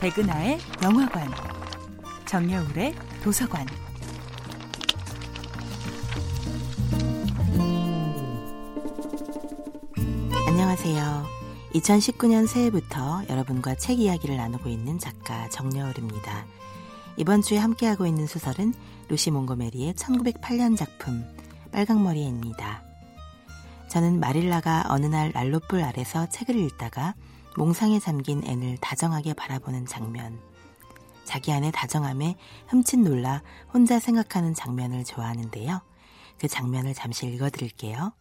백은하의 영화관, 정여울의 도서관. 안녕하세요. 2019년 새해부터 여러분과 책 이야기를 나누고 있는 작가 정여울입니다. 이번 주에 함께하고 있는 소설은 루시 몽고메리의 1908년 작품 빨강머리입니다. 저는 마릴라가 어느 날 난로불 아래서 책을 읽다가 몽상에 잠긴 앤을 다정하게 바라보는 장면, 자기 안의 다정함에 흠칫 놀라 혼자 생각하는 장면을 좋아하는데요. 그 장면을 잠시 읽어드릴게요.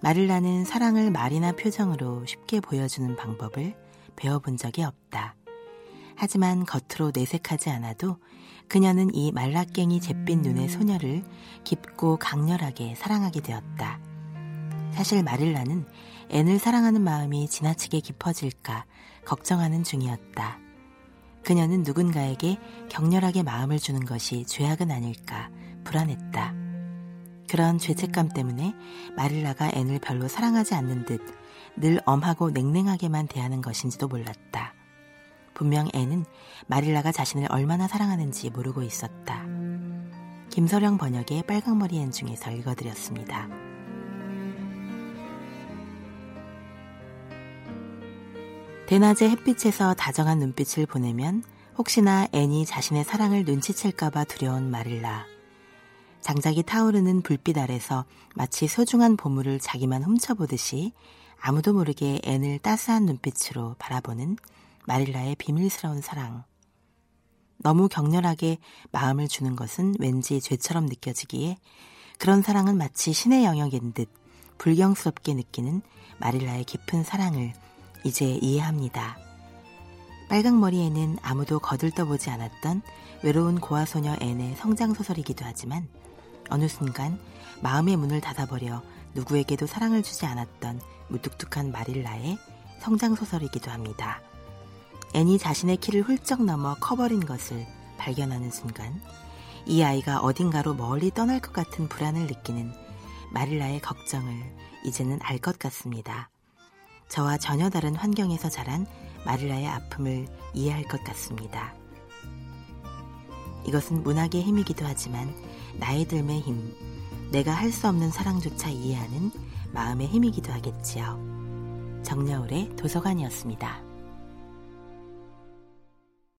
마릴라는 사랑을 말이나 표정으로 쉽게 보여주는 방법을 배워본 적이 없다. 하지만 겉으로 내색하지 않아도 그녀는 이 말라깽이 잿빛 눈의 소녀를 깊고 강렬하게 사랑하게 되었다. 사실 마릴라는 앤을 사랑하는 마음이 지나치게 깊어질까 걱정하는 중이었다. 그녀는 누군가에게 격렬하게 마음을 주는 것이 죄악은 아닐까 불안했다. 그런 죄책감 때문에 마릴라가 앤을 별로 사랑하지 않는 듯 늘 엄하고 냉랭하게만 대하는 것인지도 몰랐다. 분명 앤은 마릴라가 자신을 얼마나 사랑하는지 모르고 있었다. 김서령 번역의 빨강머리 앤 중에서 읽어드렸습니다. 대낮에 햇빛에서 다정한 눈빛을 보내면 혹시나 앤이 자신의 사랑을 눈치챌까봐 두려운 마릴라. 장작이 타오르는 불빛 아래서 마치 소중한 보물을 자기만 훔쳐보듯이 아무도 모르게 앤을 따스한 눈빛으로 바라보는 마릴라의 비밀스러운 사랑. 너무 격렬하게 마음을 주는 것은 왠지 죄처럼 느껴지기에 그런 사랑은 마치 신의 영역인 듯 불경스럽게 느끼는 마릴라의 깊은 사랑을 이제 이해합니다. 빨강머리에는 아무도 거들떠보지 않았던 외로운 고아소녀 앤의 성장소설이기도 하지만 어느 순간 마음의 문을 닫아버려 누구에게도 사랑을 주지 않았던 무뚝뚝한 마릴라의 성장소설이기도 합니다. 앤이 자신의 키를 훌쩍 넘어 커버린 것을 발견하는 순간 이 아이가 어딘가로 멀리 떠날 것 같은 불안을 느끼는 마릴라의 걱정을 이제는 알 것 같습니다. 저와 전혀 다른 환경에서 자란 마릴라의 아픔을 이해할 것 같습니다. 이것은 문학의 힘이기도 하지만 나의 듦의 힘, 내가 할 수 없는 사랑조차 이해하는 마음의 힘이기도 하겠지요. 정여울의 도서관이었습니다.